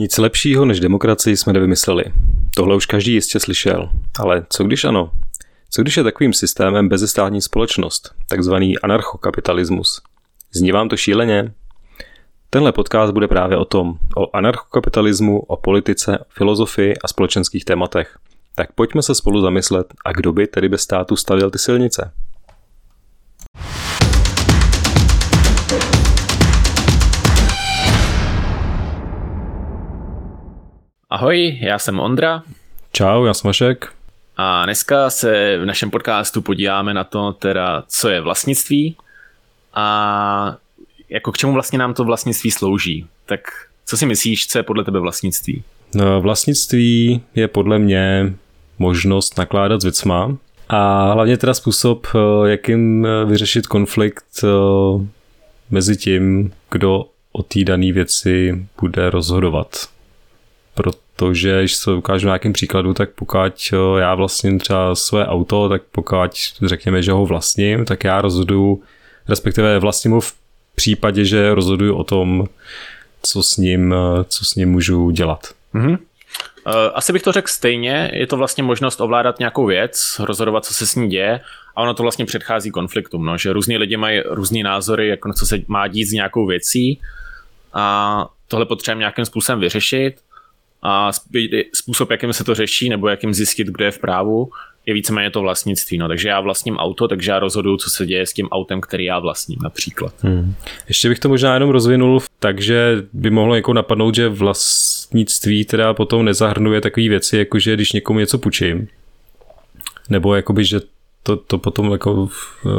Nic lepšího než demokracii jsme nevymysleli. Tohle už každý jistě slyšel. Ale co když ano? Co když je takovým systémem bezestátní společnost, takzvaný anarchokapitalismus? Zní vám to šíleně? Tenhle podcast bude právě o tom, o anarchokapitalismu, o politice, filozofii a společenských tématech. Tak pojďme se spolu zamyslet, a kdo by tedy bez státu stavěl ty silnice? Ahoj, já jsem Ondra. Čau, já jsem Vašek. A dneska se v našem podcastu podíváme na to, teda, co je vlastnictví a jako k čemu vlastně nám to vlastnictví slouží. Tak co si myslíš, co je podle tebe vlastnictví? No, vlastnictví je podle mě možnost nakládat s věcma a hlavně teda způsob, eh, jakým eh, vyřešit konflikt eh, mezi tím, kdo o té dané věci bude rozhodovat protože, když se ukážu na nějakém příkladu, tak pokud já vlastním třeba své auto, tak pokud řekněme, že ho vlastním, tak já rozhoduju, respektive vlastním ho v případě, že rozhoduju o tom, co s ním, co s ním můžu dělat. Mm-hmm. Asi bych to řekl stejně, je to vlastně možnost ovládat nějakou věc, rozhodovat, co se s ní děje a ono to vlastně předchází konfliktům, no, že různí lidi mají různé názory, jako co se má dít s nějakou věcí a tohle potřebujeme nějakým způsobem vyřešit a způsob, jakým se to řeší, nebo jakým zjistit, kde je v právu, je víceméně to vlastnictví. No, takže já vlastním auto, takže já rozhoduju, co se děje s tím autem, který já vlastním například. Hmm. Ještě bych to možná jenom rozvinul, takže by mohlo jako napadnout, že vlastnictví teda potom nezahrnuje takové věci, jako že když někomu něco půjčím, nebo jakoby, že to, to potom jako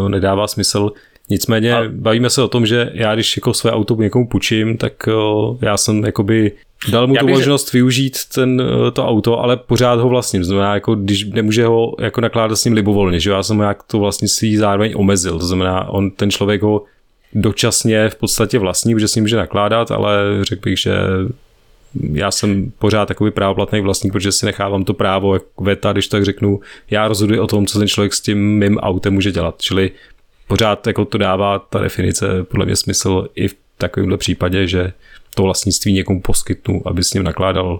nedává smysl. Nicméně a... bavíme se o tom, že já když jako své auto někomu půjčím, tak eh, já jsem jakoby Dal mu Já tu možnost že... využít ten, eh, to auto, ale pořád ho vlastním. Znamená, jako, když nemůže ho jako nakládat s ním libovolně, že já jsem jak to vlastnictví zároveň omezil. To znamená, on, ten člověk ho dočasně v podstatě vlastní, že s ním může nakládat, ale řekl bych, že já jsem pořád takový právoplatný vlastník, protože si nechávám to právo jako veta, když tak řeknu, já rozhoduji o tom, co ten člověk s tím mým autem může dělat. Čili pořád jako to dává ta definice podle mě smysl i v takovémhle případě, že to vlastnictví někomu poskytnu, aby s ním nakládal.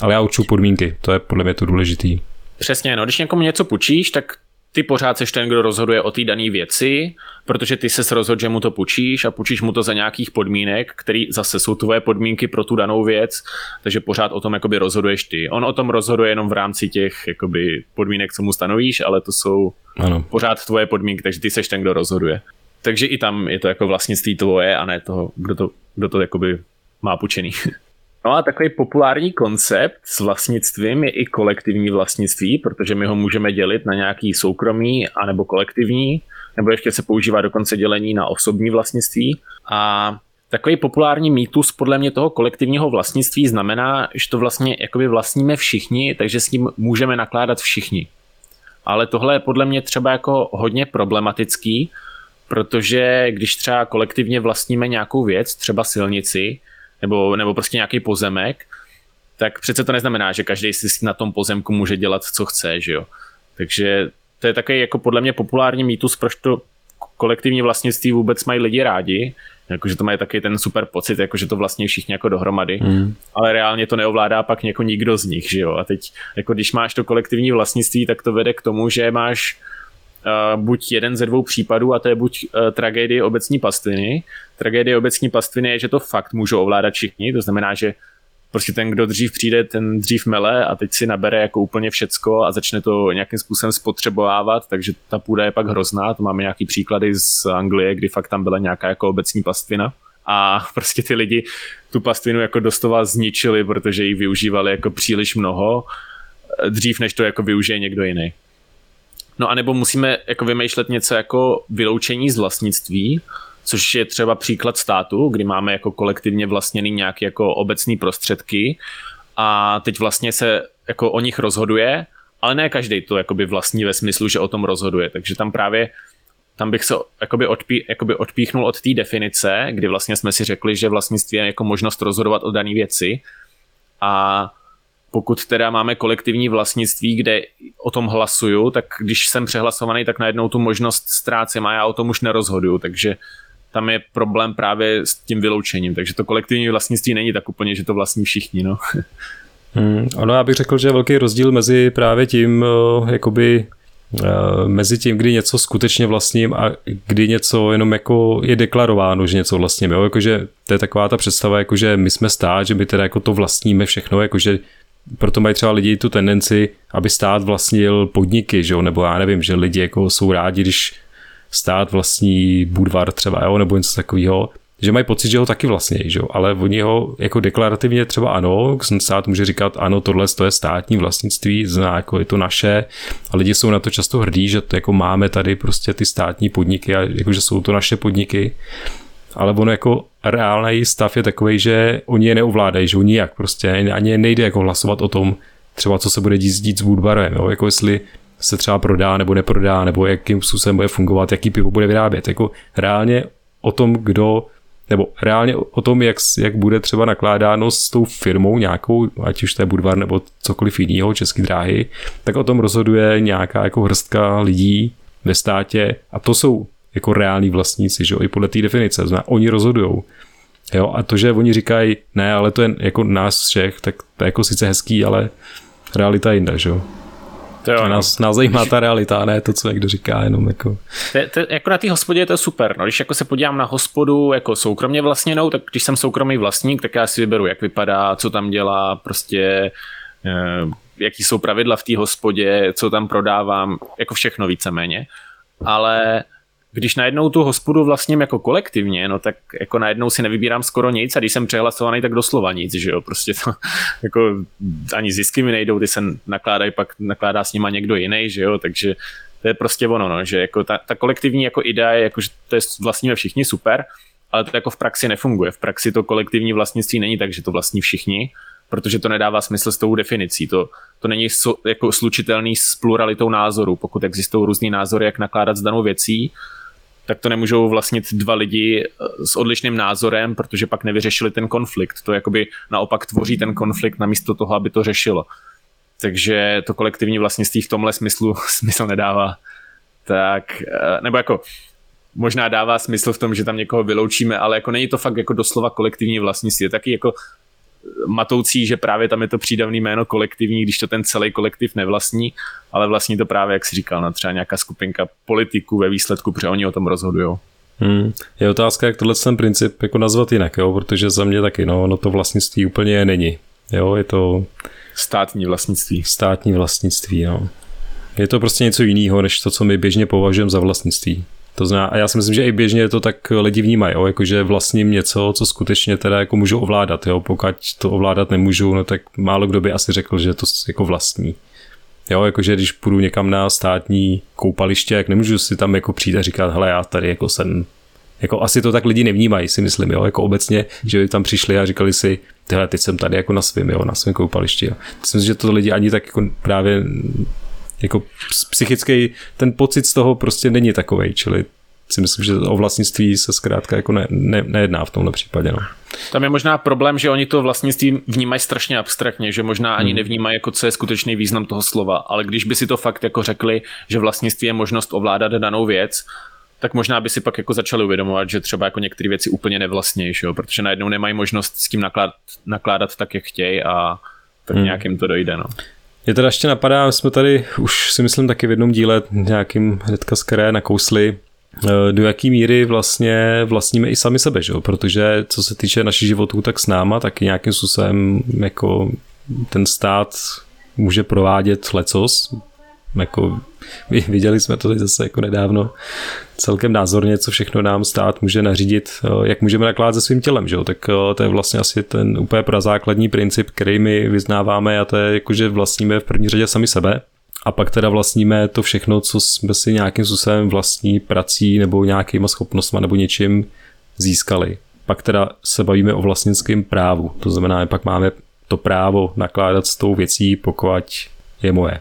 Ale já uču podmínky, to je podle mě to důležitý. Přesně, no když někomu něco půjčíš, tak ty pořád seš ten, kdo rozhoduje o té dané věci, protože ty se rozhodl, že mu to půjčíš a půjčíš mu to za nějakých podmínek, které zase jsou tvoje podmínky pro tu danou věc, takže pořád o tom jakoby rozhoduješ ty. On o tom rozhoduje jenom v rámci těch jakoby podmínek, co mu stanovíš, ale to jsou ano. pořád tvoje podmínky, takže ty seš ten, kdo rozhoduje. Takže i tam je to jako vlastnictví tvoje a ne toho, kdo to, kdo to jakoby má půjčený. No a takový populární koncept s vlastnictvím je i kolektivní vlastnictví, protože my ho můžeme dělit na nějaký soukromý anebo kolektivní, nebo ještě se používá dokonce dělení na osobní vlastnictví. A takový populární mýtus podle mě toho kolektivního vlastnictví znamená, že to vlastně jakoby vlastníme všichni, takže s ním můžeme nakládat všichni. Ale tohle je podle mě třeba jako hodně problematický, protože když třeba kolektivně vlastníme nějakou věc, třeba silnici, nebo, nebo prostě nějaký pozemek, tak přece to neznamená, že každý si na tom pozemku může dělat, co chce, že jo. Takže to je takový jako podle mě populární mýtus, proč to kolektivní vlastnictví vůbec mají lidi rádi, jakože to mají taky ten super pocit, jakože to vlastně všichni jako dohromady, mm. ale reálně to neovládá pak jako nikdo z nich, že jo. A teď, jako když máš to kolektivní vlastnictví, tak to vede k tomu, že máš uh, buď jeden ze dvou případů a to je buď uh, tragédie obecní pastviny. Tragédie obecní pastviny je, že to fakt můžou ovládat všichni, to znamená, že prostě ten, kdo dřív přijde, ten dřív mele a teď si nabere jako úplně všecko a začne to nějakým způsobem spotřebovávat, takže ta půda je pak hrozná. To máme nějaký příklady z Anglie, kdy fakt tam byla nějaká jako obecní pastvina a prostě ty lidi tu pastvinu jako dostova zničili, protože ji využívali jako příliš mnoho dřív, než to jako využije někdo jiný. No a nebo musíme jako vymýšlet něco jako vyloučení z vlastnictví, což je třeba příklad státu, kdy máme jako kolektivně vlastněný nějaké jako obecné prostředky a teď vlastně se jako o nich rozhoduje, ale ne každý to jakoby vlastní ve smyslu, že o tom rozhoduje, takže tam právě tam bych se jakoby, odpí, jakoby odpíchnul od té definice, kdy vlastně jsme si řekli, že vlastnictví je jako možnost rozhodovat o dané věci a pokud teda máme kolektivní vlastnictví, kde o tom hlasuju, tak když jsem přehlasovaný, tak najednou tu možnost ztrácím a já o tom už nerozhoduju, takže tam je problém právě s tím vyloučením, takže to kolektivní vlastnictví není tak úplně, že to vlastní všichni, no. Hmm, ono, já bych řekl, že je velký rozdíl mezi právě tím, eh, jakoby eh, mezi tím, kdy něco skutečně vlastním a kdy něco jenom jako je deklarováno, že něco vlastním, jo? Jakože to je taková ta představa, jakože my jsme stát, že my teda jako to vlastníme všechno, jakože proto mají třeba lidi tu tendenci, aby stát vlastnil podniky, že jo? nebo já nevím, že lidi jako jsou rádi, když stát vlastní Budvar třeba, jo? nebo něco takového, že mají pocit, že ho taky vlastně, že jo? ale oni ho jako deklarativně třeba ano, stát může říkat ano, tohle to je státní vlastnictví, zná, jako je to naše a lidi jsou na to často hrdí, že to jako máme tady prostě ty státní podniky a jako, že jsou to naše podniky, ale ono jako reálný stav je takový, že oni je neovládají, že oni jak prostě ani nejde jako hlasovat o tom, třeba co se bude dít, dít s Budvarem, jo? jako jestli se třeba prodá nebo neprodá, nebo jakým způsobem bude fungovat, jaký pivo bude vyrábět. Jako reálně o tom, kdo nebo reálně o tom, jak, jak bude třeba nakládáno s tou firmou nějakou, ať už to je Budvar nebo cokoliv jiného, český dráhy, tak o tom rozhoduje nějaká jako hrstka lidí ve státě a to jsou jako reální vlastníci, že jo, i podle té definice, znamená, oni rozhodujou. Jo, a to, že oni říkají, ne, ale to je jako nás všech, tak to je jako sice hezký, ale realita je jinde, že jo. To jo, nás, no. nás zajímá ta realita, ne to, co někdo říká, jenom jako... To, to, jako na té hospodě je to super, no, když jako se podívám na hospodu jako soukromně vlastněnou, tak když jsem soukromý vlastník, tak já si vyberu, jak vypadá, co tam dělá, prostě eh, jaký jsou pravidla v té hospodě, co tam prodávám, jako všechno víceméně. Ale když najednou tu hospodu vlastním jako kolektivně, no tak jako najednou si nevybírám skoro nic a když jsem přehlasovaný, tak doslova nic, že jo, prostě to jako ani zisky mi nejdou, ty se nakládají, pak nakládá s nima někdo jiný, že jo, takže to je prostě ono, no, že jako ta, ta kolektivní jako idea je, jako, že to je vlastníme všichni super, ale to jako v praxi nefunguje. V praxi to kolektivní vlastnictví není tak, že to vlastní všichni, protože to nedává smysl s tou definicí. To, to není so, jako slučitelný s pluralitou názorů. Pokud existují různý názory, jak nakládat s danou věcí, tak to nemůžou vlastnit dva lidi eh, s odlišným názorem, protože pak nevyřešili ten konflikt. To jakoby naopak tvoří ten konflikt namísto toho, aby to řešilo. Takže to kolektivní vlastnictví v tomhle smyslu smysl nedává. Tak, eh, nebo jako možná dává smysl v tom, že tam někoho vyloučíme, ale jako není to fakt jako doslova kolektivní vlastnictví. Je taky jako matoucí, že právě tam je to přídavný jméno kolektivní, když to ten celý kolektiv nevlastní, ale vlastní to právě, jak si říkal, na třeba nějaká skupinka politiků ve výsledku, protože oni o tom rozhodují. Hmm. Je otázka, jak tohle ten princip jako nazvat jinak, jo? protože za mě taky, no, no to vlastnictví úplně není. Jo, je to... Státní vlastnictví. Státní vlastnictví, no. Je to prostě něco jiného, než to, co my běžně považujeme za vlastnictví. To zná, a já si myslím, že i běžně to tak lidi vnímají, jo, jakože vlastním něco, co skutečně teda jako můžu ovládat, jo, pokud to ovládat nemůžu, no tak málo kdo by asi řekl, že to jako vlastní. Jo, jakože když půjdu někam na státní koupaliště, jak nemůžu si tam jako přijít a říkat, hele, já tady jako jsem jako asi to tak lidi nevnímají, si myslím, jo, jako obecně, že by tam přišli a říkali si, tyhle, teď jsem tady jako na svém, jo, na svém koupališti, jo. Myslím, že to lidi ani tak jako právě jako psychický, ten pocit z toho prostě není takový, čili si myslím, že o vlastnictví se zkrátka jako ne, ne, nejedná v tomhle případě. No. Tam je možná problém, že oni to vlastnictví vnímají strašně abstraktně, že možná ani hmm. nevnímají, jako co je skutečný význam toho slova, ale když by si to fakt jako řekli, že vlastnictví je možnost ovládat danou věc, tak možná by si pak jako začali uvědomovat, že třeba jako některé věci úplně nevlastnějí, protože najednou nemají možnost s tím nakládat, nakládat tak, jak chtějí a tak hmm. nějakým to dojde. No. Mě teda ještě napadá, jsme tady už si myslím taky v jednom díle nějakým hnedka z které nakousli, eh, do jaký míry vlastně vlastníme i sami sebe, že? protože co se týče našich životů, tak s náma taky nějakým způsobem jako ten stát může provádět lecos, jako viděli jsme to zase jako nedávno celkem názorně, co všechno nám stát může nařídit, eh, jak můžeme nakládat se svým tělem, že jo? tak eh, to je vlastně asi ten úplně základní princip, který my vyznáváme a to je jako, že vlastníme v první řadě sami sebe, a pak teda vlastníme to všechno, co jsme si nějakým způsobem vlastní prací nebo nějakýma schopnostma nebo něčím získali. Pak teda se bavíme o vlastnickém právu, to znamená, že pak máme to právo nakládat s tou věcí, pokud je moje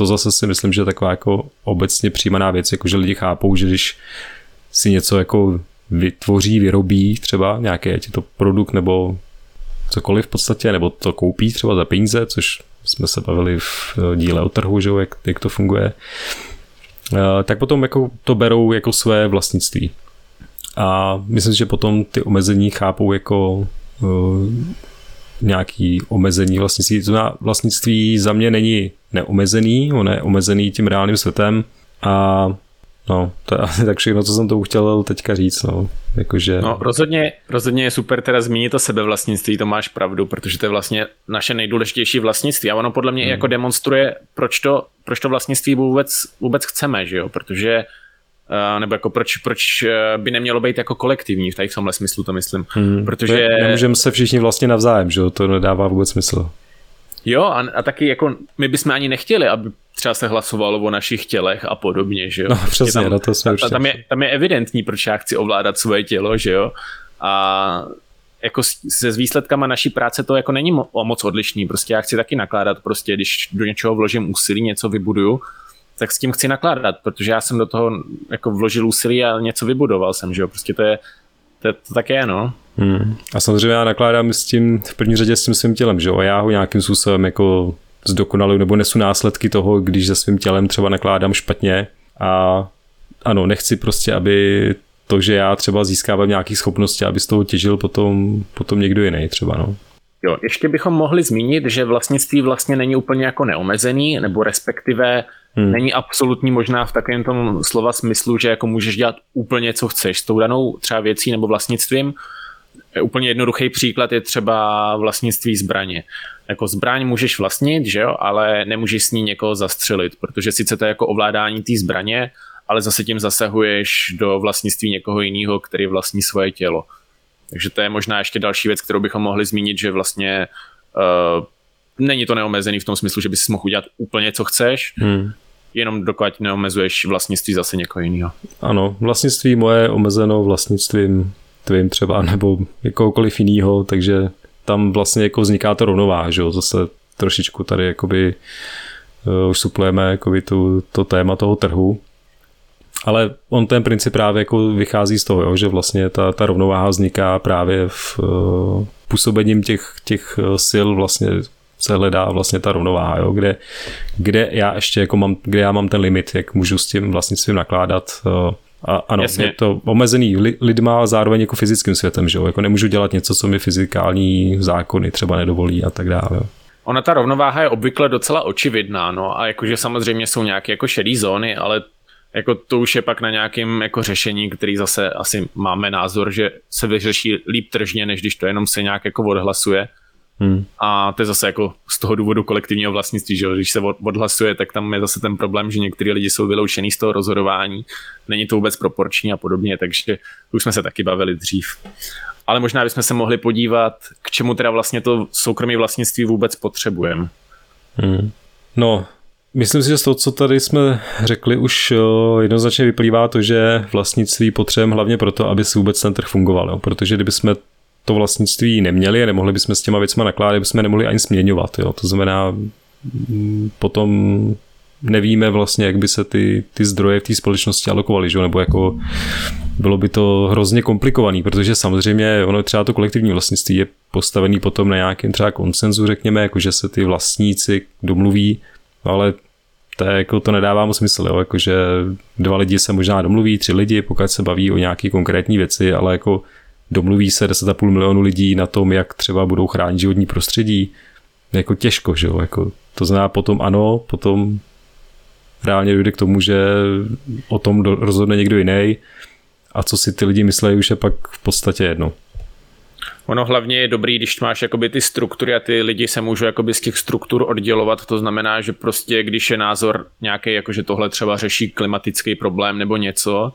to zase si myslím, že je taková jako obecně přijímaná věc, jako že lidi chápou, že když si něco jako vytvoří, vyrobí třeba nějaký, ať je to produkt nebo cokoliv v podstatě, nebo to koupí třeba za peníze, což jsme se bavili v díle o trhu, že jak, jak to funguje, eh, tak potom jako to berou jako své vlastnictví. A myslím, že potom ty omezení chápou jako uh, nějaký omezení vlastnictví. To vlastnictví za mě není neomezený, on je omezený tím reálným světem a No, to je asi tak všechno, co jsem to chtěl teďka říct, no. Jakože... No, rozhodně, rozhodně je super teda zmínit to sebevlastnictví, to máš pravdu, protože to je vlastně naše nejdůležitější vlastnictví a ono podle mě hmm. jako demonstruje, proč to, proč to vlastnictví vůbec, vůbec chceme, že jo, protože Uh, nebo jako proč, proč eh, by nemělo být jako kolektivní, v tady v tomhle smyslu to myslím. Hmm, protože... Nemůžeme se všichni vlastně navzájem, že jo, to nedává vůbec smysl. Jo, a, a taky jako my bychom ani nechtěli, aby třeba se hlasovalo o našich tělech a podobně, že jo. No přesně, tam, na to jsme ta, tam, je, tam je evidentní, proč já chci ovládat svoje tělo, že jo. A jako se s výsledkama naší práce to jako není mo- moc odlišný, prostě já chci taky nakládat, prostě když do něčeho vložím úsilí, něco vybuduju, tak s tím chci nakládat, protože já jsem do toho jako vložil úsilí a něco vybudoval jsem, že jo, prostě to je, to, to tak je, no. Hmm. A samozřejmě já nakládám s tím, v první řadě s tím svým tělem, že jo, a já ho nějakým způsobem jako zdokonaluju nebo nesu následky toho, když se svým tělem třeba nakládám špatně a ano, nechci prostě, aby to, že já třeba získávám nějaké schopnosti, aby z toho těžil potom, potom někdo jiný třeba, no. Jo, ještě bychom mohli zmínit, že vlastnictví vlastně není úplně jako neomezený, nebo respektive hmm. není absolutní možná v takovém tom slova smyslu, že jako můžeš dělat úplně co chceš s tou danou třeba věcí nebo vlastnictvím. Úplně jednoduchý příklad je třeba vlastnictví zbraně. Jako zbraň můžeš vlastnit, že jo, ale nemůžeš s ní někoho zastřelit, protože sice to je jako ovládání té zbraně, ale zase tím zasahuješ do vlastnictví někoho jiného, který vlastní svoje tělo. Takže to je možná ještě další věc, kterou bychom mohli zmínit, že vlastně uh, není to neomezený v tom smyslu, že bys mohl udělat úplně, co chceš, hmm. jenom dokud neomezuješ vlastnictví zase někoho jiného. Ano, vlastnictví moje omezeno vlastnictvím tvým třeba, nebo jakoukoliv jiného, takže tam vlastně jako vzniká to rovnováha, že jo, zase trošičku tady jakoby uh, už suplujeme jakoby tu, to téma toho trhu, ale on ten princip právě jako vychází z toho, jo, že vlastně ta, ta rovnováha vzniká právě v uh, působením těch, těch eh, sil vlastně se hledá vlastně ta rovnováha, jo, kde, kde já ještě jako mám, kde já mám ten limit, jak můžu s tím vlastnictvím nakládat. Uh, a ano, Jasně. je to omezený li, lidma a zároveň jako fyzickým světem, že jo? Jako nemůžu dělat něco, co mi fyzikální zákony třeba nedovolí a tak dále. Ona ta rovnováha je obvykle docela očividná, no a jakože samozřejmě jsou nějaké jako šedé zóny, ale jako to už je pak na nějakém jako řešení, který zase asi máme názor, že se vyřeší líp tržně, než když to jenom se nějak jako odhlasuje. Hmm. A to je zase jako z toho důvodu kolektivního vlastnictví, že když se odhlasuje, tak tam je zase ten problém, že některý lidi jsou vyloučený z toho rozhodování, není to vůbec proporční a podobně, takže už jsme se taky bavili dřív. Ale možná bychom se mohli podívat, k čemu teda vlastně to soukromí vlastnictví vůbec potřebujeme. Hmm. No, Myslím si, že z toho, co tady jsme řekli, už jednoznačně vyplývá to, že vlastnictví potřebujeme hlavně proto, aby si vůbec ten trh fungoval. Jo? Protože kdyby jsme to vlastnictví neměli a nemohli bychom s těma věcma nakládat, bychom nemohli ani směňovat. Jo? To znamená, mm, potom nevíme vlastně, jak by se ty, ty zdroje v té společnosti alokovaly, že? nebo jako bylo by to hrozně komplikovaný, protože samozřejmě ono třeba to kolektivní vlastnictví je postavený potom na nějakém třeba konsenzu, řekněme, jako že se ty vlastníci domluví, ale to, je, jako, to nedává mu smysl, jo? Jako, že dva lidi se možná domluví, tři lidi, pokud se baví o nějaké konkrétní věci, ale jako domluví se 10,5 milionu lidí na tom, jak třeba budou chránit životní prostředí, jako těžko, že jo, jako to znamená potom ano, potom reálně dojde k tomu, že o tom rozhodne někdo jiný a co si ty lidi myslí, už je pak v podstatě jedno. Ono hlavně je dobrý, když máš jakoby ty struktury a ty lidi se můžou jakoby z těch struktur oddělovat, to znamená, že prostě když je názor nějaký, jako že tohle třeba řeší klimatický problém nebo něco,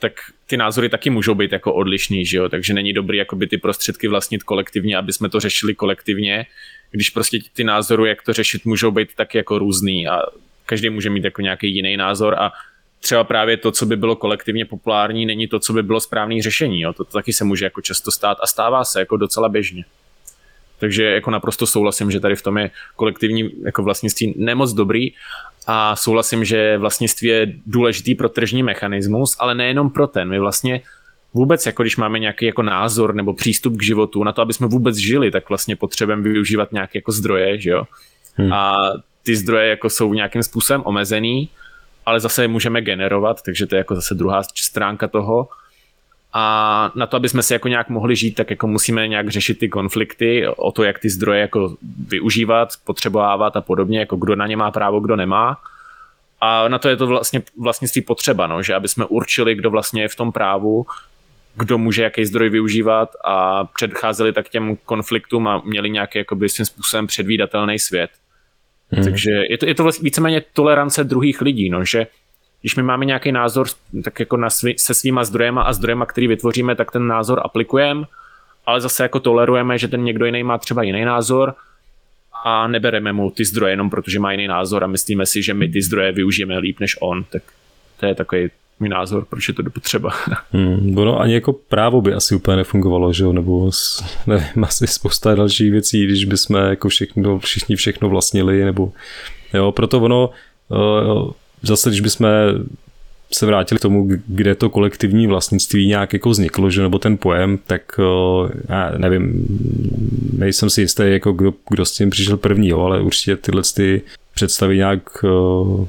tak ty názory taky můžou být jako odlišný, že jo? takže není dobrý jakoby ty prostředky vlastnit kolektivně, aby jsme to řešili kolektivně, když prostě ty názory, jak to řešit, můžou být taky jako různý a každý může mít jako nějaký jiný názor a třeba právě to, co by bylo kolektivně populární, není to, co by bylo správné řešení. Jo? To, to taky se může jako často stát a stává se jako docela běžně. Takže jako naprosto souhlasím, že tady v tom je kolektivní jako vlastnictví nemoc dobrý a souhlasím, že vlastnictví je důležitý pro tržní mechanismus, ale nejenom pro ten. My vlastně vůbec, jako když máme nějaký jako názor nebo přístup k životu, na to, aby jsme vůbec žili, tak vlastně potřebujeme využívat nějaké jako zdroje, že jo? Hmm. A ty zdroje jako jsou nějakým způsobem omezený, ale zase je můžeme generovat, takže to je jako zase druhá stránka toho. A na to, aby jsme si jako nějak mohli žít, tak jako musíme nějak řešit ty konflikty o to, jak ty zdroje jako využívat, potřebovávat a podobně, jako kdo na ně má právo, kdo nemá. A na to je to vlastně vlastnictví potřeba, no, že aby jsme určili, kdo vlastně je v tom právu, kdo může jaký zdroj využívat a předcházeli tak těm konfliktům a měli nějaký jakoby svým způsobem předvídatelný svět. Hmm. Takže je to, je to vlastně víceméně tolerance druhých lidí, no, že když my máme nějaký názor tak jako na svý, se svýma zdrojema a zdrojema, který vytvoříme, tak ten názor aplikujeme, ale zase jako tolerujeme, že ten někdo jiný má třeba jiný názor a nebereme mu ty zdroje jenom protože má jiný názor a myslíme si, že my ty zdroje využijeme líp než on, tak to je takový můj názor, proč je to potřeba. Hmm, ono ani jako právo by asi úplně nefungovalo, že jo, nebo nevím, asi spousta dalších věcí, když bychom jako všechno, všichni všechno vlastnili, nebo jo, proto ono, uh, zase když bychom se vrátili k tomu, kde to kolektivní vlastnictví nějak jako vzniklo, že, nebo ten pojem, tak uh, já nevím, nejsem si jistý, jako kdo, kdo s tím přišel první, jo, ale určitě tyhle ty představy nějak uh,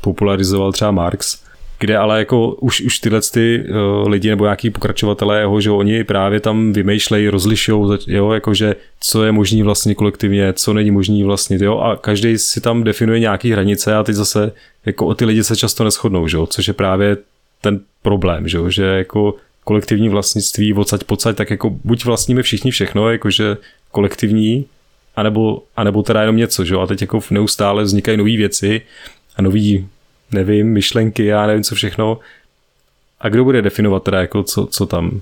popularizoval třeba Marx kde ale jako už, už tyhle ty uh, lidi nebo nějaký pokračovatelé jeho, že oni právě tam vymýšlejí, rozlišují, jo, jakože co je možný vlastně kolektivně, co není možný vlastně, jo, a každý si tam definuje nějaký hranice a teď zase jako o ty lidi se často neschodnou, že jo, což je právě ten problém, že jo, že jako kolektivní vlastnictví odsaď pocať, tak jako buď vlastníme všichni všechno, jakože kolektivní, anebo, anebo teda jenom něco, že jo, a teď jako neustále vznikají nové věci a nový nevím, myšlenky, já nevím co všechno. A kdo bude definovat teda jako co, co tam,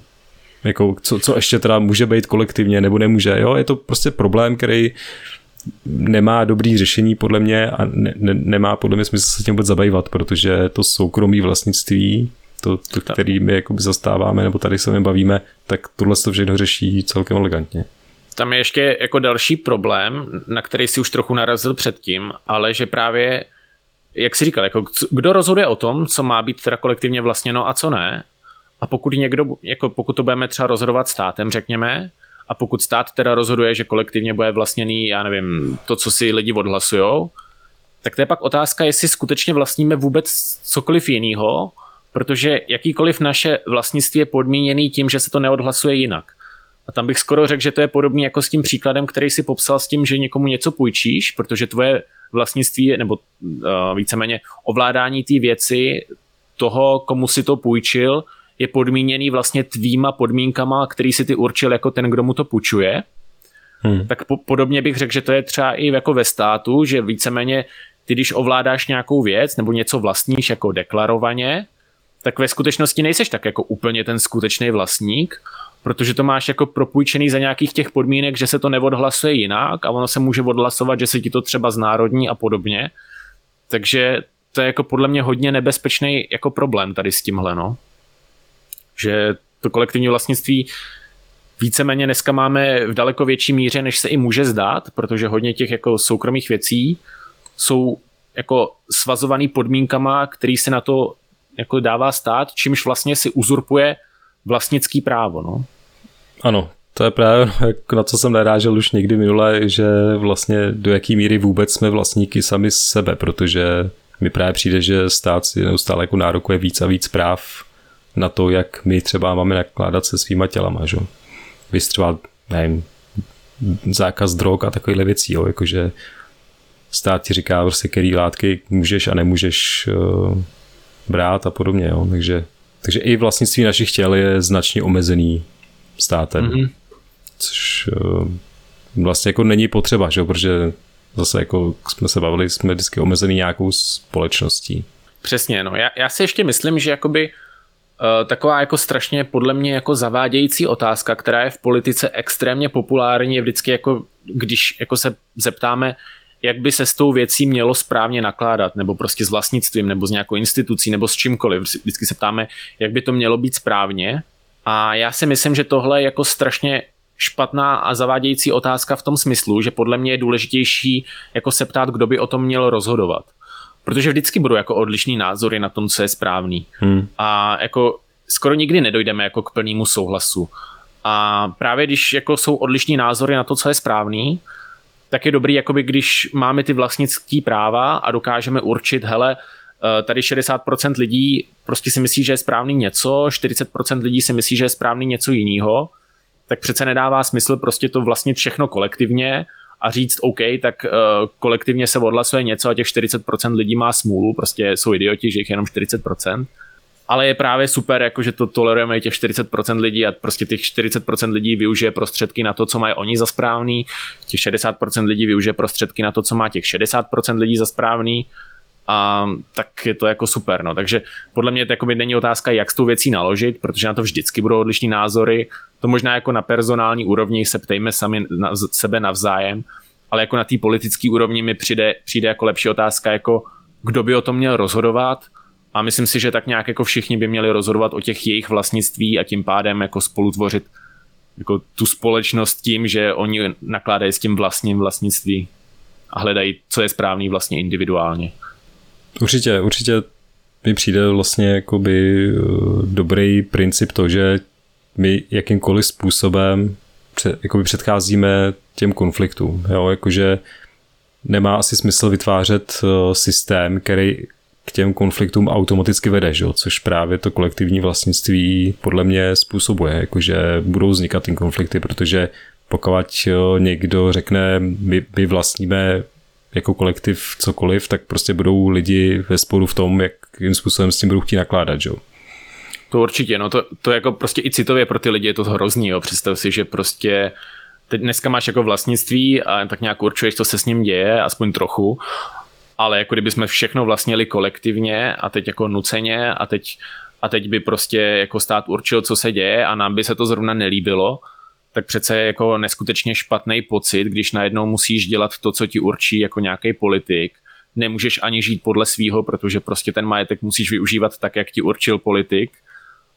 jako co, co ještě teda může být kolektivně nebo nemůže, jo, je to prostě problém, který nemá dobrý řešení podle mě a ne, ne, nemá podle mě smysl se tím vůbec zabývat, protože to soukromí vlastnictví, to, to který my jakoby zastáváme, nebo tady se mi bavíme, tak tohle to všechno řeší celkem elegantně. Tam je ještě jako další problém, na který si už trochu narazil předtím, ale že právě jak jsi říkal, jako kdo rozhoduje o tom, co má být teda kolektivně vlastněno a co ne. A pokud někdo, jako pokud to budeme třeba rozhodovat státem, řekněme, a pokud stát teda rozhoduje, že kolektivně bude vlastněný, já nevím, to, co si lidi odhlasujou, tak to je pak otázka, jestli skutečně vlastníme vůbec cokoliv jiného, protože jakýkoliv naše vlastnictví je podmíněný tím, že se to neodhlasuje jinak. A tam bych skoro řekl, že to je podobný jako s tím příkladem, který si popsal s tím, že někomu něco půjčíš, protože tvoje vlastnictví nebo uh, víceméně ovládání té věci toho, komu si to půjčil, je podmíněný vlastně tvýma podmínkama, který si ty určil jako ten, kdo mu to půjčuje. Hmm. Tak po, podobně bych řekl, že to je třeba i jako ve státu, že víceméně ty, když ovládáš nějakou věc nebo něco vlastníš jako deklarovaně, tak ve skutečnosti nejseš tak jako úplně ten skutečný vlastník, protože to máš jako propůjčený za nějakých těch podmínek, že se to neodhlasuje jinak a ono se může odhlasovat, že se ti to třeba znárodní a podobně. Takže to je jako podle mě hodně nebezpečný jako problém tady s tímhle, no. Že to kolektivní vlastnictví víceméně dneska máme v daleko větší míře, než se i může zdát, protože hodně těch jako soukromých věcí jsou jako svazovaný podmínkama, který se na to jako dává stát, čímž vlastně si uzurpuje vlastnický právo. No. Ano, to je právě na co jsem narážel už někdy minule, že vlastně do jaký míry vůbec jsme vlastníky sami sebe, protože mi právě přijde, že stát si neustále jako nárokuje víc a víc práv na to, jak my třeba máme nakládat se svýma tělama, že? Vys třeba, nevím, zákaz drog a takovýhle věcí, jo, jakože stát ti říká prostě, který látky můžeš a nemůžeš uh, brát a podobně, jo, takže, takže i vlastnictví našich těl je značně omezený státem. Mm-hmm. Což uh, vlastně jako není potřeba, že? protože zase jako jsme se bavili, jsme vždycky omezený nějakou společností. Přesně, no. Já, já si ještě myslím, že jakoby uh, taková jako strašně podle mě jako zavádějící otázka, která je v politice extrémně populární, je vždycky jako, když jako se zeptáme, jak by se s tou věcí mělo správně nakládat, nebo prostě s vlastnictvím, nebo s nějakou institucí, nebo s čímkoliv. Vždycky se ptáme, jak by to mělo být správně a já si myslím, že tohle je jako strašně špatná a zavádějící otázka v tom smyslu, že podle mě je důležitější jako se ptát, kdo by o tom měl rozhodovat. Protože vždycky budou jako odlišný názory na tom, co je správný. Hmm. A jako skoro nikdy nedojdeme jako k plnému souhlasu. A právě když jako jsou odlišní názory na to, co je správný, tak je dobrý, jakoby když máme ty vlastnické práva a dokážeme určit, hele, tady 60% lidí prostě si myslí, že je správný něco, 40% lidí si myslí, že je správný něco jiného, tak přece nedává smysl prostě to vlastnit všechno kolektivně a říct OK, tak uh, kolektivně se odhlasuje něco a těch 40% lidí má smůlu, prostě jsou idioti, že jich jenom 40%. Ale je právě super, jako že to tolerujeme těch 40% lidí a prostě těch 40% lidí využije prostředky na to, co mají oni za správný, těch 60% lidí využije prostředky na to, co má těch 60% lidí za správný a tak je to jako super. No. Takže podle mě to není otázka, jak s tou věcí naložit, protože na to vždycky budou odlišní názory. To možná jako na personální úrovni se ptejme sami na sebe navzájem, ale jako na té politické úrovni mi přijde, přijde jako lepší otázka, jako kdo by o tom měl rozhodovat a myslím si, že tak nějak jako všichni by měli rozhodovat o těch jejich vlastnictví a tím pádem jako spolutvořit jako tu společnost tím, že oni nakládají s tím vlastním vlastnictví a hledají, co je správný vlastně individuálně. Určitě, určitě mi přijde vlastně jakoby eh, dobrý princip to, že my jakýmkoliv způsobem před, předcházíme těm konfliktům. Jo? Jakože nemá asi smysl vytvářet eh, systém, který k těm konfliktům automaticky vede, že? což právě to kolektivní vlastnictví podle mě způsobuje, jakože budou vznikat ty konflikty, protože pokud eh, někdo řekne, my, my vlastníme jako kolektiv cokoliv, tak prostě budou lidi ve sporu v tom, jakým způsobem s tím budou chtít nakládat, že? To určitě, no to, to jako prostě i citově pro ty lidi je to hrozný, jo. Představ si, že prostě teď dneska máš jako vlastnictví a tak nějak určuješ, co se s ním děje, aspoň trochu, ale jako kdyby jsme všechno vlastnili kolektivně a teď jako nuceně a teď, a teď by prostě jako stát určil, co se děje a nám by se to zrovna nelíbilo, tak přece je jako neskutečně špatný pocit, když najednou musíš dělat to, co ti určí jako nějaký politik. Nemůžeš ani žít podle svýho, protože prostě ten majetek musíš využívat tak, jak ti určil politik.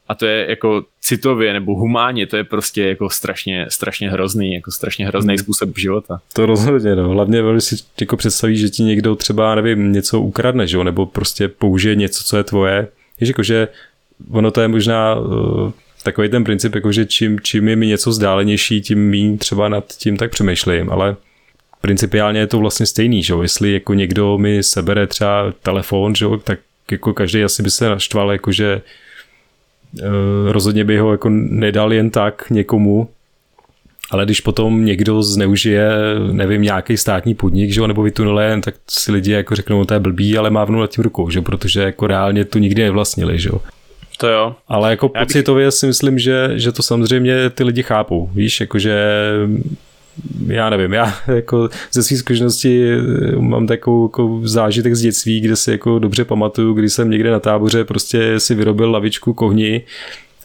A to je jako citově nebo humánně, to je prostě jako strašně, strašně hrozný, jako strašně hrozný hmm. způsob života. To rozhodně, no. Hlavně, když si jako představíš, že ti někdo třeba, nevím, něco ukradne, že? nebo prostě použije něco, co je tvoje. Víš, jako, že ono to je možná uh, takový ten princip, jako že čím, čím je mi něco vzdálenější, tím méně třeba nad tím tak přemýšlím, ale principiálně je to vlastně stejný, že jestli jako někdo mi sebere třeba telefon, že tak jako každý asi by se naštval, jakože uh, rozhodně by ho jako nedal jen tak někomu, ale když potom někdo zneužije, nevím, nějaký státní podnik, že nebo vytunule, tak si lidi jako řeknou, no, to je blbý, ale mávnu nad tím rukou, že protože jako reálně to nikdy nevlastnili, že to jo. Ale jako Já pocitově bych... si myslím, že, že to samozřejmě ty lidi chápou. Víš, jakože já nevím, já jako ze své zkušenosti mám takovou jako zážitek z dětství, kde si jako dobře pamatuju, když jsem někde na táboře prostě si vyrobil lavičku kohni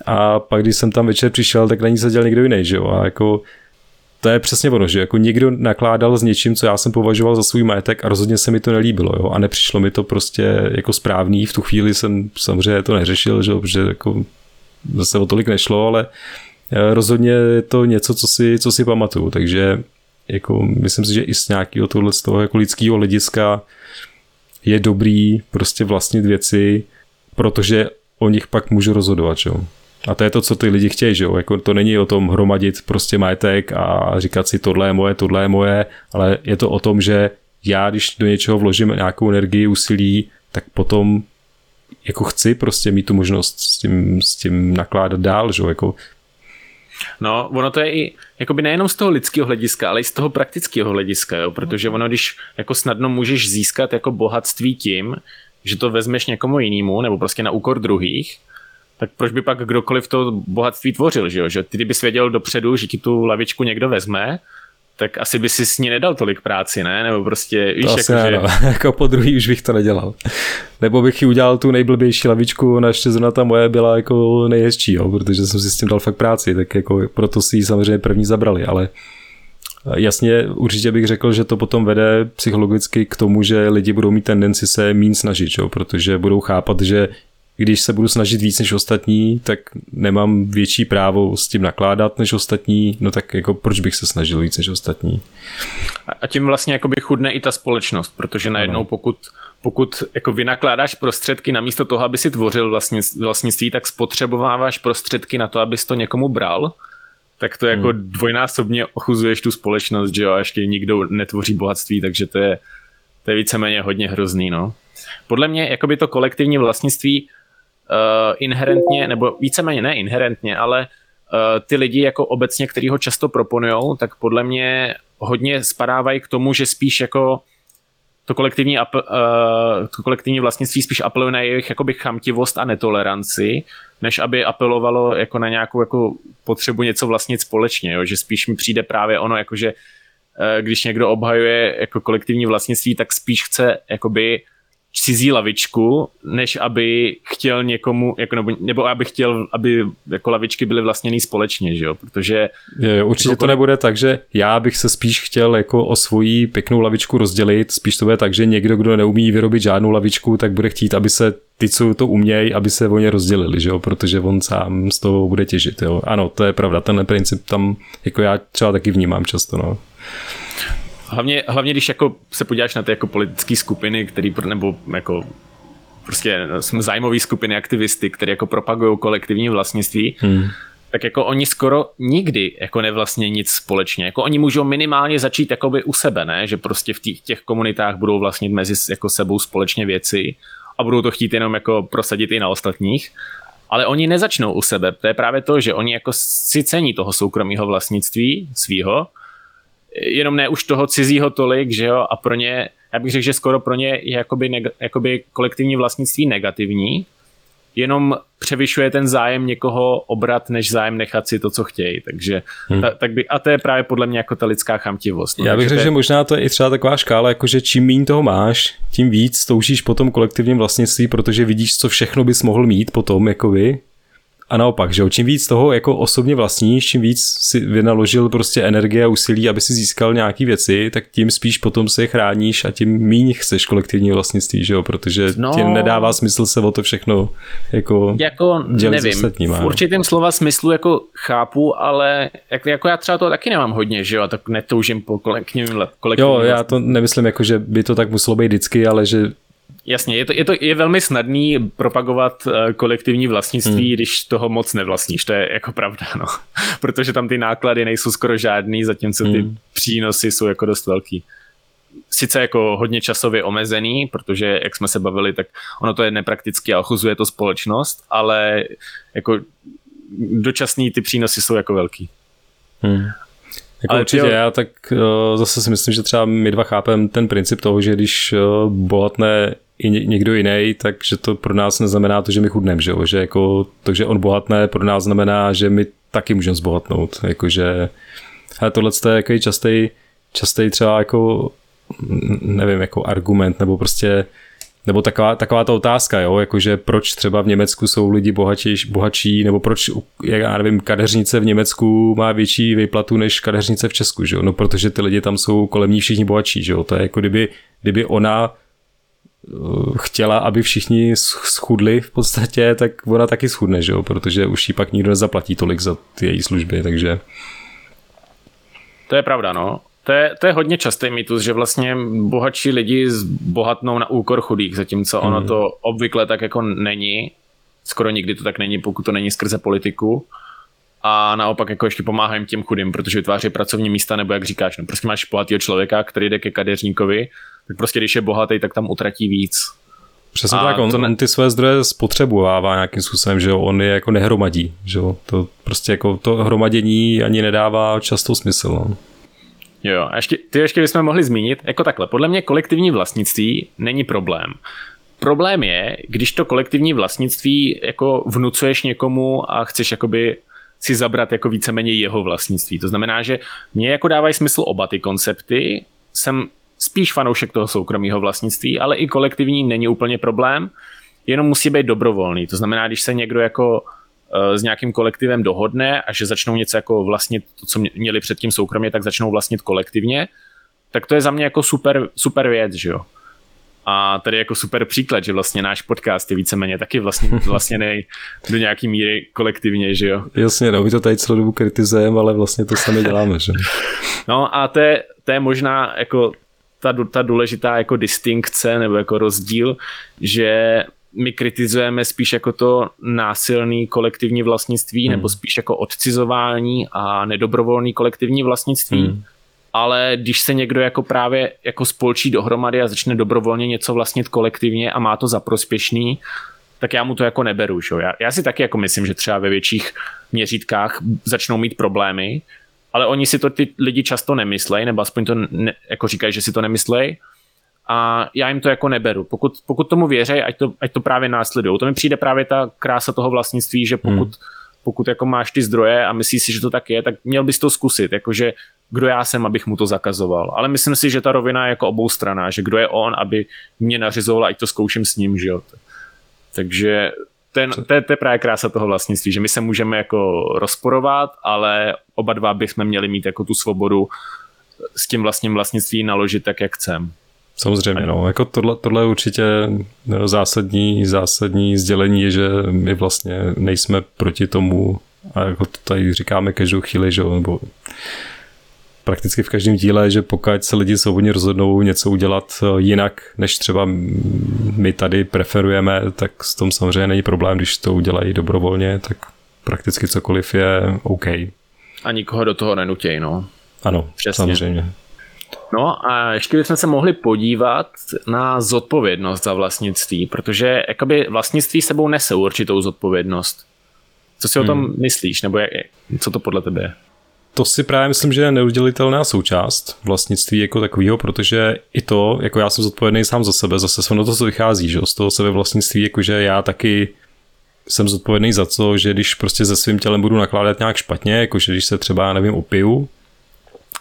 a pak když jsem tam večer přišel, tak na ní seděl někdo jiný, že jo, a jako to je přesně ono, že jako někdo nakládal s něčím, co já jsem považoval za svůj majetek a rozhodně se mi to nelíbilo, jo, a nepřišlo mi to prostě jako správný, v tu chvíli jsem samozřejmě to neřešil, že, že jako zase o tolik nešlo, ale eh, rozhodně je to něco, co si, co si pamatuju, takže jako myslím si, že i z nějakého tohle z toho jako lidského hlediska je dobrý prostě vlastnit věci, protože o nich pak můžu rozhodovat, jo. A to je to, co ty lidi chtějí, že jo? Jako to není o tom hromadit prostě majetek a říkat si tohle je moje, tohle je moje, ale je to o tom, že já, když do něčeho vložím nějakou energii, úsilí, tak potom jako chci prostě mít tu možnost s tím, s tím nakládat dál, že jo? Jako No, ono to je i jakoby nejenom z toho lidského hlediska, ale i z toho praktického hlediska, jo? protože ono, když jako snadno můžeš získat jako bohatství tím, že to vezmeš někomu jinému, nebo prostě na úkor druhých, tak proč by pak kdokoliv to bohatství tvořil, že jo? Že ty bys věděl dopředu, že ti tu lavičku někdo vezme, tak asi by si s ní nedal tolik práci, ne? Nebo prostě, víš, to jako, že... No. jako po druhý už bych to nedělal. Nebo bych ji udělal tu nejblbější lavičku, naště zrovna ta moje byla jako nejhezčí, jo? protože jsem si s tím dal fakt práci, tak jako proto si ji samozřejmě první zabrali, ale Jasně, určitě bych řekl, že to potom vede psychologicky k tomu, že lidi budou mít tendenci se mín snažit, jo? protože budou chápat, že když se budu snažit víc než ostatní, tak nemám větší právo s tím nakládat než ostatní, no tak jako proč bych se snažil víc než ostatní. A tím vlastně jakoby chudne i ta společnost, protože najednou pokud, pokud jako vynakládáš prostředky namísto toho, aby si tvořil vlastnictví, tak spotřebováváš prostředky na to, abys to někomu bral, tak to jako hmm. dvojnásobně ochuzuješ tu společnost, že jo, a ještě nikdo netvoří bohatství, takže to je, to je víceméně hodně hrozný, no. podle mě jakoby to kolektivní vlastnictví uh, inherentně, nebo víceméně ne inherentně, ale uh, ty lidi jako obecně, který ho často proponujou, tak podle mě hodně spadávají k tomu, že spíš jako to kolektivní, uh, to kolektivní vlastnictví spíš apeluje na jejich jakoby chamtivost a netoleranci, než aby apelovalo jako na nějakou jako potřebu něco vlastnit společně, jo? že spíš mi přijde právě ono, jako že když někdo obhajuje jako kolektivní vlastnictví, tak spíš chce jakoby cizí lavičku, než aby chtěl někomu, jako nebo, nebo aby chtěl, aby jako lavičky byly vlastněny společně, že jo, protože... Je, určitě to, to nebude tak, že já bych se spíš chtěl jako o svoji pěknou lavičku rozdělit, spíš to bude tak, že někdo, kdo neumí vyrobit žádnou lavičku, tak bude chtít, aby se ty, co to umějí, aby se o ně rozdělili, že jo, protože on sám z toho bude těžit, jo. Ano, to je pravda, ten princip tam, jako já třeba taky vnímám často, no. Hlavně, hlavně když jako se podíváš na ty jako politické skupiny, který, nebo jako prostě jsme zájmové skupiny aktivisty, které jako propagují kolektivní vlastnictví, hmm. tak jako oni skoro nikdy jako nevlastní nic společně. Jako oni můžou minimálně začít jakoby u sebe, ne? že prostě v těch, těch komunitách budou vlastnit mezi jako sebou společně věci a budou to chtít jenom jako prosadit i na ostatních. Ale oni nezačnou u sebe. To je právě to, že oni jako si cení toho soukromého vlastnictví svýho, jenom ne už toho cizího tolik, že jo, a pro ně, já bych řekl, že skoro pro ně je jakoby, neg- jakoby kolektivní vlastnictví negativní, jenom převyšuje ten zájem někoho obrat, než zájem nechat si to, co chtějí. Takže hmm. ta, tak by, a to je právě podle mě jako ta lidská chamtivost. No, Já bych řekl, je... že možná to je i třeba taková škála, jakože čím méně toho máš, tím víc toužíš po tom kolektivním vlastnictví, protože vidíš, co všechno bys mohl mít potom, jako vy, a naopak, že jo, čím víc toho jako osobně vlastníš, čím víc si vynaložil prostě energie a úsilí, aby si získal nějaký věci, tak tím spíš potom se je chráníš a tím míň chceš kolektivní vlastnictví, že jo, protože no, ti nedává smysl se o to všechno jako, jako nevím, ostatníma, v určitém slova smyslu jako chápu, ale jako, jako já třeba to taky nemám hodně, že jo, a tak netoužím po kolektivním, kolektivním Jo, já to nemyslím jako, že by to tak muselo být vždycky, ale že Jasně, je to, je to je velmi snadný propagovat uh, kolektivní vlastnictví, hmm. když toho moc nevlastníš, to je jako pravda, no. Protože tam ty náklady nejsou skoro žádný, zatímco ty hmm. přínosy jsou jako dost velký. Sice jako hodně časově omezený, protože jak jsme se bavili, tak ono to je neprakticky a ochuzuje to společnost, ale jako dočasný ty přínosy jsou jako velký. Hmm. Jako Ale určitě, já tak uh, zase si myslím, že třeba my dva chápeme ten princip toho, že když uh, bohatne i někdo jiný, takže to pro nás neznamená to, že my chudneme, že jo? Že jako to, že on bohatne, pro nás znamená, že my taky můžeme zbohatnout. Jakože, ale tohle je jako častý, častý třeba jako nevím, jako argument, nebo prostě nebo taková, taková ta otázka, jo, jakože proč třeba v Německu jsou lidi bohatší, bohatší, nebo proč, já nevím, kadeřnice v Německu má větší výplatu než kadeřnice v Česku, že jo? no protože ty lidi tam jsou kolem ní všichni bohatší, že jo? to je jako kdyby, kdyby ona chtěla, aby všichni schudli v podstatě, tak ona taky schudne, že jo? protože už jí pak nikdo nezaplatí tolik za ty její služby, takže... To je pravda, no. To je, to je hodně častý mýtus, že vlastně bohatší lidi bohatnou na úkor chudých, zatímco ono hmm. to obvykle tak jako není. Skoro nikdy to tak není, pokud to není skrze politiku. A naopak jako ještě pomáhají těm chudým, protože vytváří pracovní místa, nebo jak říkáš, no prostě máš bohatého člověka, který jde ke kadeřníkovi, tak prostě když je bohatý, tak tam utratí víc. Přesně a tak, on, ne... on ty své zdroje spotřebovává nějakým způsobem, že jo, on je jako nehromadí, že jo, to prostě jako to hromadění ani nedává často smysl, no. Jo, a ještě, ty ještě bychom mohli zmínit, jako takhle, podle mě kolektivní vlastnictví není problém. Problém je, když to kolektivní vlastnictví jako vnucuješ někomu a chceš jakoby si zabrat jako víceméně jeho vlastnictví. To znamená, že mě jako dávají smysl oba ty koncepty. Jsem spíš fanoušek toho soukromého vlastnictví, ale i kolektivní není úplně problém, jenom musí být dobrovolný. To znamená, když se někdo jako Eh, s nějakým kolektivem dohodne a že začnou něco jako vlastnit, to, co měli předtím soukromě, tak začnou vlastnit kolektivně, tak to je za mě jako super, super věc, že jo. A tady jako super příklad, že vlastně náš podcast je víceméně taky vlastně, vlastně nej do nějaký míry kolektivně, že jo. Jasně, no, my to tady celou dobu kritizujeme, ale vlastně to sami děláme, že? No a to je, to je možná jako ta, ta důležitá jako distinkce nebo jako rozdíl, že my kritizujeme spíš jako to násilný kolektivní vlastnictví, hmm. nebo spíš jako odcizování a nedobrovolný kolektivní vlastnictví. Hmm. ale když se někdo jako právě jako spolčí dohromady a začne dobrovolně něco vlastnit kolektivně a má to za prospěšný, tak já mu to jako neberu. Že? Já, já si taky jako myslím, že třeba ve větších měřítkách začnou mít problémy, ale oni si to ty lidi často nemyslejí, nebo aspoň to ne, jako říkají, že si to nemyslejí. A já jim to jako neberu. Pokud, pokud tomu věří, ať to, ať to právě následují. To mi přijde právě ta krása toho vlastnictví, že pokud, hmm. pokud jako máš ty zdroje a myslíš si, že to tak je, tak měl bys to zkusit. Jakože kdo já jsem, abych mu to zakazoval. Ale myslím si, že ta rovina je jako obou straná, že kdo je on, aby mě nařizoval, ať to zkouším s ním, že jo. Takže ten, to, je, to je právě krása toho vlastnictví, že my se můžeme jako rozporovat, ale oba dva bychom měli mít jako tu svobodu s tím vlastním vlastnictví naložit tak, jak chcem. Samozřejmě, no, jako tohle, tohle je určitě zásadní, zásadní sdělení je, že my vlastně nejsme proti tomu, a jako to tady říkáme každou chvíli, že nebo prakticky v každém díle, že pokud se lidi svobodně rozhodnou něco udělat eh, jinak, než třeba my tady preferujeme, tak s tom samozřejmě není problém, když to udělají dobrovolně, tak prakticky cokoliv je OK. A nikoho do toho nenutěj, no. Ano, Přesně. samozřejmě. No a ještě bychom se mohli podívat na zodpovědnost za vlastnictví, protože jakoby vlastnictví sebou nese určitou zodpovědnost. Co si hmm. o tom hmm. myslíš, nebo jak, co to podle tebe je? To si právě myslím, že je neudělitelná součást vlastnictví jako takového, protože i to, jako já jsem zodpovědný sám za sebe, zase se to, co vychází, že z toho sebe vlastnictví, jakože já taky jsem zodpovědný za to, že když prostě se svým tělem budu nakládat nějak špatně, jakože když se třeba, nevím, opiju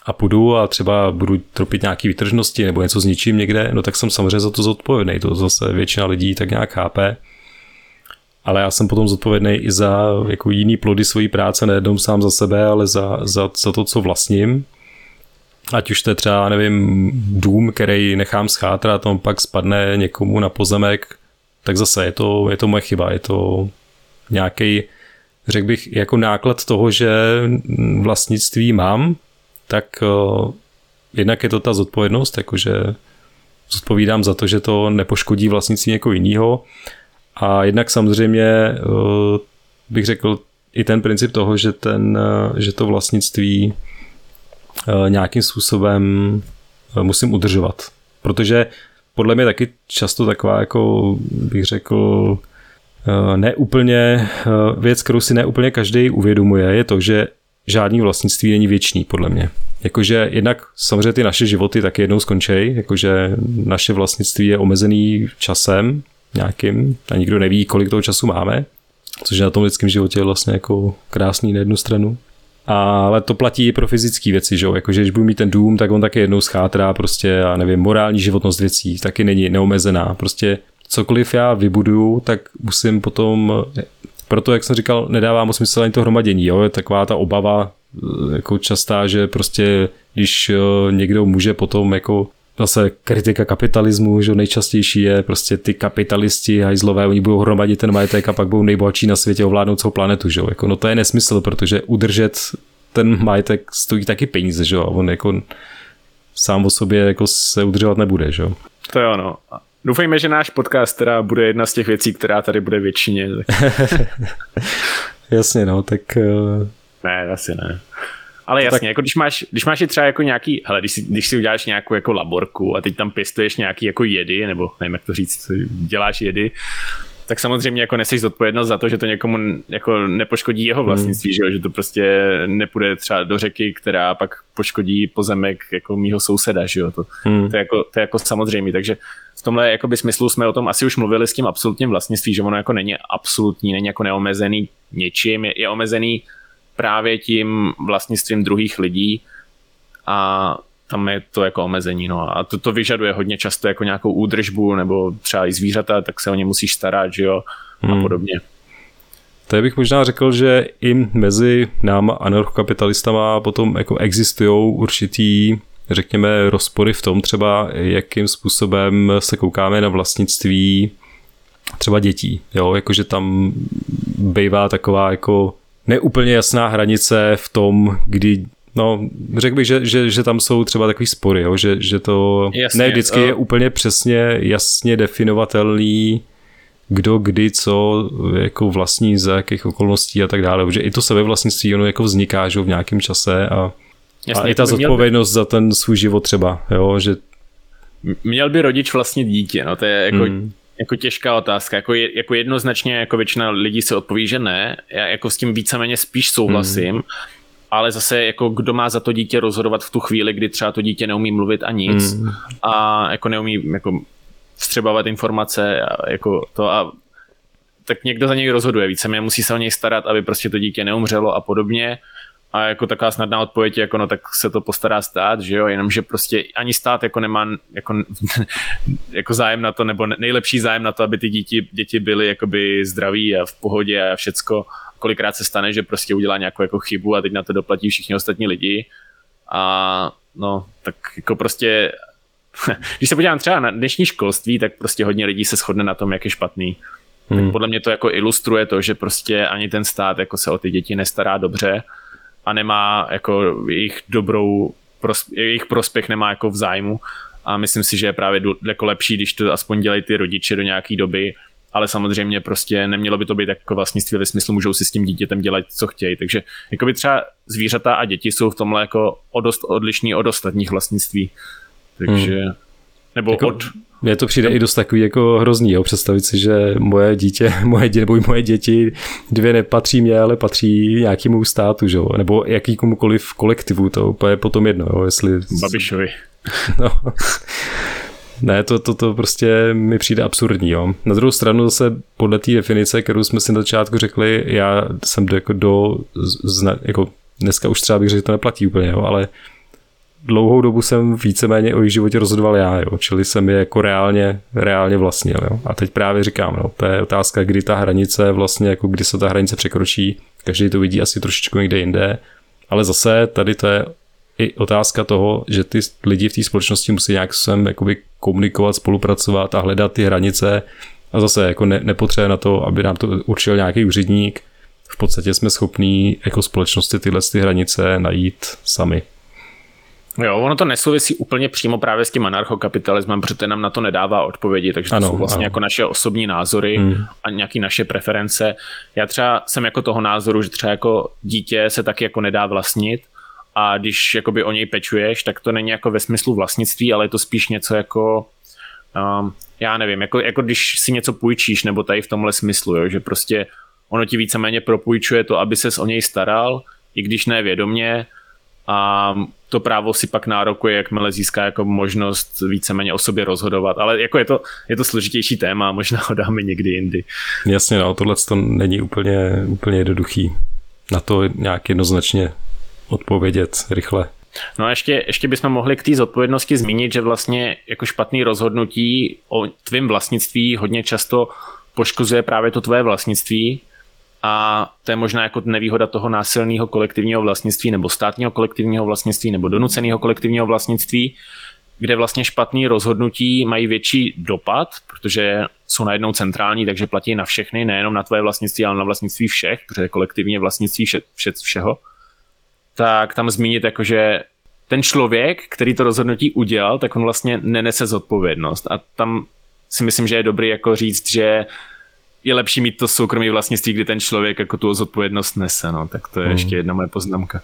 a půjdu a třeba budu tropit nějaký výtržnosti nebo něco zničím někde, no tak jsem samozřejmě za to zodpovědný. To zase většina lidí tak nějak chápe ale já jsem potom zodpovědný i za jako jiný plody své práce, nejenom sám za sebe, ale za, za, za to, co vlastním. Ať už to je třeba, nevím, dům, který nechám schátrat a on pak spadne někomu na pozemek, tak zase je to, je to moje chyba, je to nějaký, řekl bych, jako náklad toho, že vlastnictví mám, tak uh, jednak je to ta zodpovědnost, jakože zodpovídám za to, že to nepoškodí vlastnictví někoho jiného a jednak samozřejmě eh, bych řekl i ten princip toho, že, ten, eh, že to vlastnictví eh, nějakým způsobem musím udržovat. Protože podle mě taky často taková, jako bych řekl, neúplně věc, kterou si neúplně každý uvědomuje, je to, že žádný vlastnictví není věčný, podle mě. Jakože jednak samozřejmě ty naše životy taky jednou skončí, jakože naše vlastnictví je omezený časem, nějakým a nikdo neví, kolik toho času máme, což na tom lidském životě je vlastně jako krásný na jednu stranu. Ale to platí i pro fyzické věci, že jo? Jakože když budu mít ten dům, tak on taky jednou schátrá, prostě, já nevím, morální životnost věcí taky není neomezená. Prostě cokoliv já vybuduju, tak musím potom, proto, jak jsem říkal, nedává mu smysl ani to hromadění, jo? Je taková ta obava jako častá, že prostě když eh, někdo může potom jako zase kritika kapitalismu, že nejčastější je prostě ty kapitalisti, hajzlové, oni budou hromadit ten majetek a pak budou nejbohatší na světě ovládnout celou planetu, že jako, no to je nesmysl, protože udržet ten majetek stojí taky peníze, že jo, a on jako sám o sobě jako se udržovat nebude, že jo. To je ono. Doufejme, že náš podcast teda bude jedna z těch věcí, která tady bude většině. Jasně, no, tak... Uh... Ne, asi ne. Ale jasně, tak... jako když máš, když máš třeba jako nějaký, hele, když si, když si uděláš nějakou jako laborku a teď tam pěstuješ nějaký jako jedy, nebo nevím, jak to říct, děláš jedy, tak samozřejmě jako neseš zodpovědnost za to, že to někomu jako nepoškodí jeho vlastnictví, hmm. že, že to prostě nepůjde třeba do řeky, která pak poškodí pozemek jako mýho souseda, že jo, to, hmm. to, je jako, to je jako samozřejmě, takže v tomhle jakoby smyslu jsme o tom asi už mluvili s tím absolutním vlastnictví, že ono jako není absolutní, není jako neomezený něčím, je, je omezený právě tím vlastnictvím druhých lidí a tam je to jako omezení. No. A to, to vyžaduje hodně často jako nějakou údržbu nebo třeba i zvířata, tak se o ně musíš starat, že jo, a hmm. podobně. To bych možná řekl, že i mezi náma anarchokapitalistama potom jako existují určitý řekněme rozpory v tom třeba, jakým způsobem se koukáme na vlastnictví třeba dětí, jo, jakože tam bývá taková jako neúplně jasná hranice v tom, kdy No, řekl bych, že, že, že tam jsou třeba takový spory, jo? Že, že to Jasně, ne vždycky uh... je úplně přesně jasně definovatelný, kdo, kdy, co, jako vlastní, za jakých okolností a tak dále. Protože i to sebevlastnictví ono jako vzniká že v nějakém čase a Jasně, a i ta zodpovědnost by... za ten svůj život třeba, jo, že... Měl by rodič vlastnit dítě, no to je jako, mm. Jako těžká otázka, jako, je, jako jednoznačně jako většina lidí se odpoví, že ne, já jako s tím víceméně spíš souhlasím, mm. ale zase jako kdo má za to dítě rozhodovat v tu chvíli, kdy třeba to dítě neumí mluvit a nic mm. a jako neumí jako vstřebávat informace a jako to a tak někdo za něj rozhoduje, víceméně musí se o něj starat, aby prostě to dítě neumřelo a podobně. A jako taková snadná odpověď, jako no tak se to postará stát, že jo, jenomže prostě ani stát jako nemá jako, jako zájem na to, nebo nejlepší zájem na to, aby ty děti, děti byly jakoby zdraví a v pohodě a všecko. Kolikrát se stane, že prostě udělá nějakou jako chybu a teď na to doplatí všichni ostatní lidi. A no, tak jako prostě když se podívám třeba na dnešní školství, tak prostě hodně lidí se shodne na tom, jak je špatný. Hmm. Tak podle mě to jako ilustruje to, že prostě ani ten stát jako se o ty děti nestará dobře a nemá jako jejich dobrou, jejich prospěch nemá jako v zájmu a myslím si, že je právě jako lepší, když to aspoň dělají ty rodiče do nějaké doby, ale samozřejmě prostě nemělo by to být jako vlastnictví ve smyslu, můžou si s tím dítětem dělat, co chtějí. Takže jako by třeba zvířata a děti jsou v tomhle jako o dost odlišní od ostatních vlastnictví. Takže, hmm. nebo jako, od... Mně to přijde i dost takový jako hrozný, jo, představit si, že moje dítě, moje dě, nebo moje děti dvě nepatří mě, ale patří nějakému státu, že jo, nebo jakýkomukoliv kolektivu, to je potom jedno, jo, jestli... Babišovi. No. Ne, to, to, to prostě mi přijde absurdní. Jo. Na druhou stranu zase podle té definice, kterou jsme si na začátku řekli, já jsem do, jako do zna, jako dneska už třeba bych řekl, že to neplatí úplně, jo, ale dlouhou dobu jsem víceméně o jejich životě rozhodoval já, jo, čili jsem je jako reálně, reálně vlastnil. Jo. A teď právě říkám, no, to je otázka, kdy ta hranice vlastně, jako kdy se ta hranice překročí, každý to vidí asi trošičku někde jinde, ale zase tady to je i otázka toho, že ty lidi v té společnosti musí nějak sem jakoby komunikovat, spolupracovat a hledat ty hranice a zase jako ne, nepotřebuje na to, aby nám to určil nějaký úředník, v podstatě jsme schopní jako společnosti tyhle ty hranice najít sami. Jo, ono to nesouvisí úplně přímo právě s tím anarchokapitalismem, protože nám na to nedává odpovědi, takže to ano, jsou vlastně ano. jako naše osobní názory hmm. a nějaké naše preference. Já třeba jsem jako toho názoru, že třeba jako dítě se taky jako nedá vlastnit a když jakoby o něj pečuješ, tak to není jako ve smyslu vlastnictví, ale je to spíš něco jako um, já nevím, jako, jako když si něco půjčíš, nebo tady v tomhle smyslu, jo, že prostě ono ti víceméně propůjčuje to, aby ses o něj staral, i když ne vědomě, a to právo si pak nárokuje, jakmile získá jako možnost víceméně o sobě rozhodovat, ale jako je to, je to složitější téma, možná ho dáme někdy jindy. Jasně, no, tohle to není úplně, úplně jednoduchý na to nějak jednoznačně odpovědět rychle. No a ještě, ještě bychom mohli k té zodpovědnosti zmínit, že vlastně jako špatný rozhodnutí o tvém vlastnictví hodně často poškozuje právě to tvoje vlastnictví a to je možná jako nevýhoda toho násilného kolektivního vlastnictví nebo státního kolektivního vlastnictví nebo donuceného kolektivního vlastnictví, kde vlastně špatný rozhodnutí mají větší dopad, protože jsou najednou centrální, takže platí na všechny, nejenom na tvoje vlastnictví, ale na vlastnictví všech, protože kolektivně vlastnictví vše, vše, všeho. Tak tam zmínit jako, že ten člověk, který to rozhodnutí udělal, tak on vlastně nenese zodpovědnost. A tam si myslím, že je dobrý jako říct, že je lepší mít to soukromí vlastnictví, kdy ten člověk jako tu zodpovědnost nese, no, tak to je hmm. ještě jedna moje poznámka.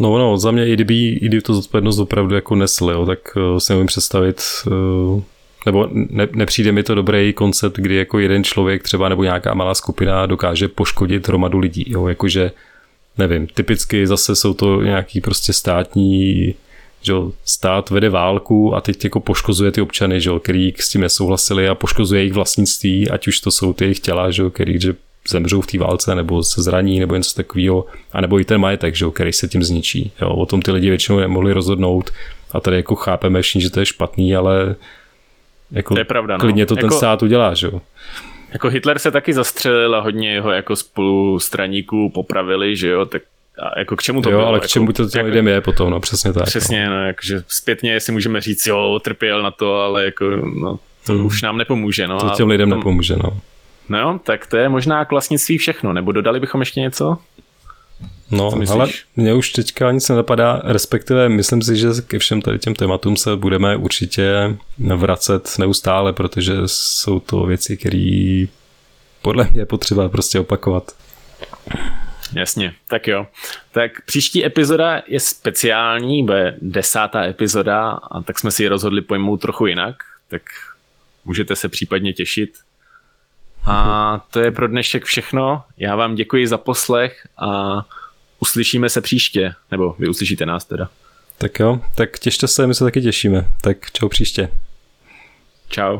No, no, za mě, i kdyby, i kdyby to zodpovědnost opravdu jako nesl, jo, tak uh, si nevím představit, uh, nebo ne, nepřijde mi to dobrý koncept, kdy jako jeden člověk třeba nebo nějaká malá skupina dokáže poškodit hromadu lidí, jo, jakože nevím, typicky zase jsou to nějaký prostě státní že stát vede válku a teď jako poškozuje ty občany, že který s tím nesouhlasili a poškozuje jejich vlastnictví, ať už to jsou ty jejich těla, že který že zemřou v té válce nebo se zraní nebo něco takového, a nebo i ten majetek, že který se tím zničí. Jo, o tom ty lidi většinou nemohli rozhodnout a tady jako chápeme všichni, že to je špatný, ale jako to je pravda, no. klidně to jako, ten stát udělá, že jo. Jako Hitler se taky zastřelil a hodně jeho jako spolustraníků popravili, že jo, tak a jako k čemu to jo, bylo? ale k jako, čemu to těm jako, lidem je potom, no přesně tak. Přesně, no, no jakože zpětně si můžeme říct, jo, trpěl na to, ale jako, no, to hmm. už nám nepomůže, no. To těm lidem tom, nepomůže, no. No jo, tak to je možná k vlastnictví všechno, nebo dodali bychom ještě něco? No, ale mě už teďka nic nenapadá, respektive myslím si, že ke všem tady těm tématům se budeme určitě vracet neustále, protože jsou to věci, které podle mě je potřeba prostě opakovat. Jasně, tak jo. Tak příští epizoda je speciální, bude desátá epizoda, a tak jsme si ji rozhodli pojmout trochu jinak, tak můžete se případně těšit. A to je pro dnešek všechno. Já vám děkuji za poslech a uslyšíme se příště, nebo vy uslyšíte nás teda. Tak jo, tak těšte se, my se taky těšíme. Tak čau příště. Čau.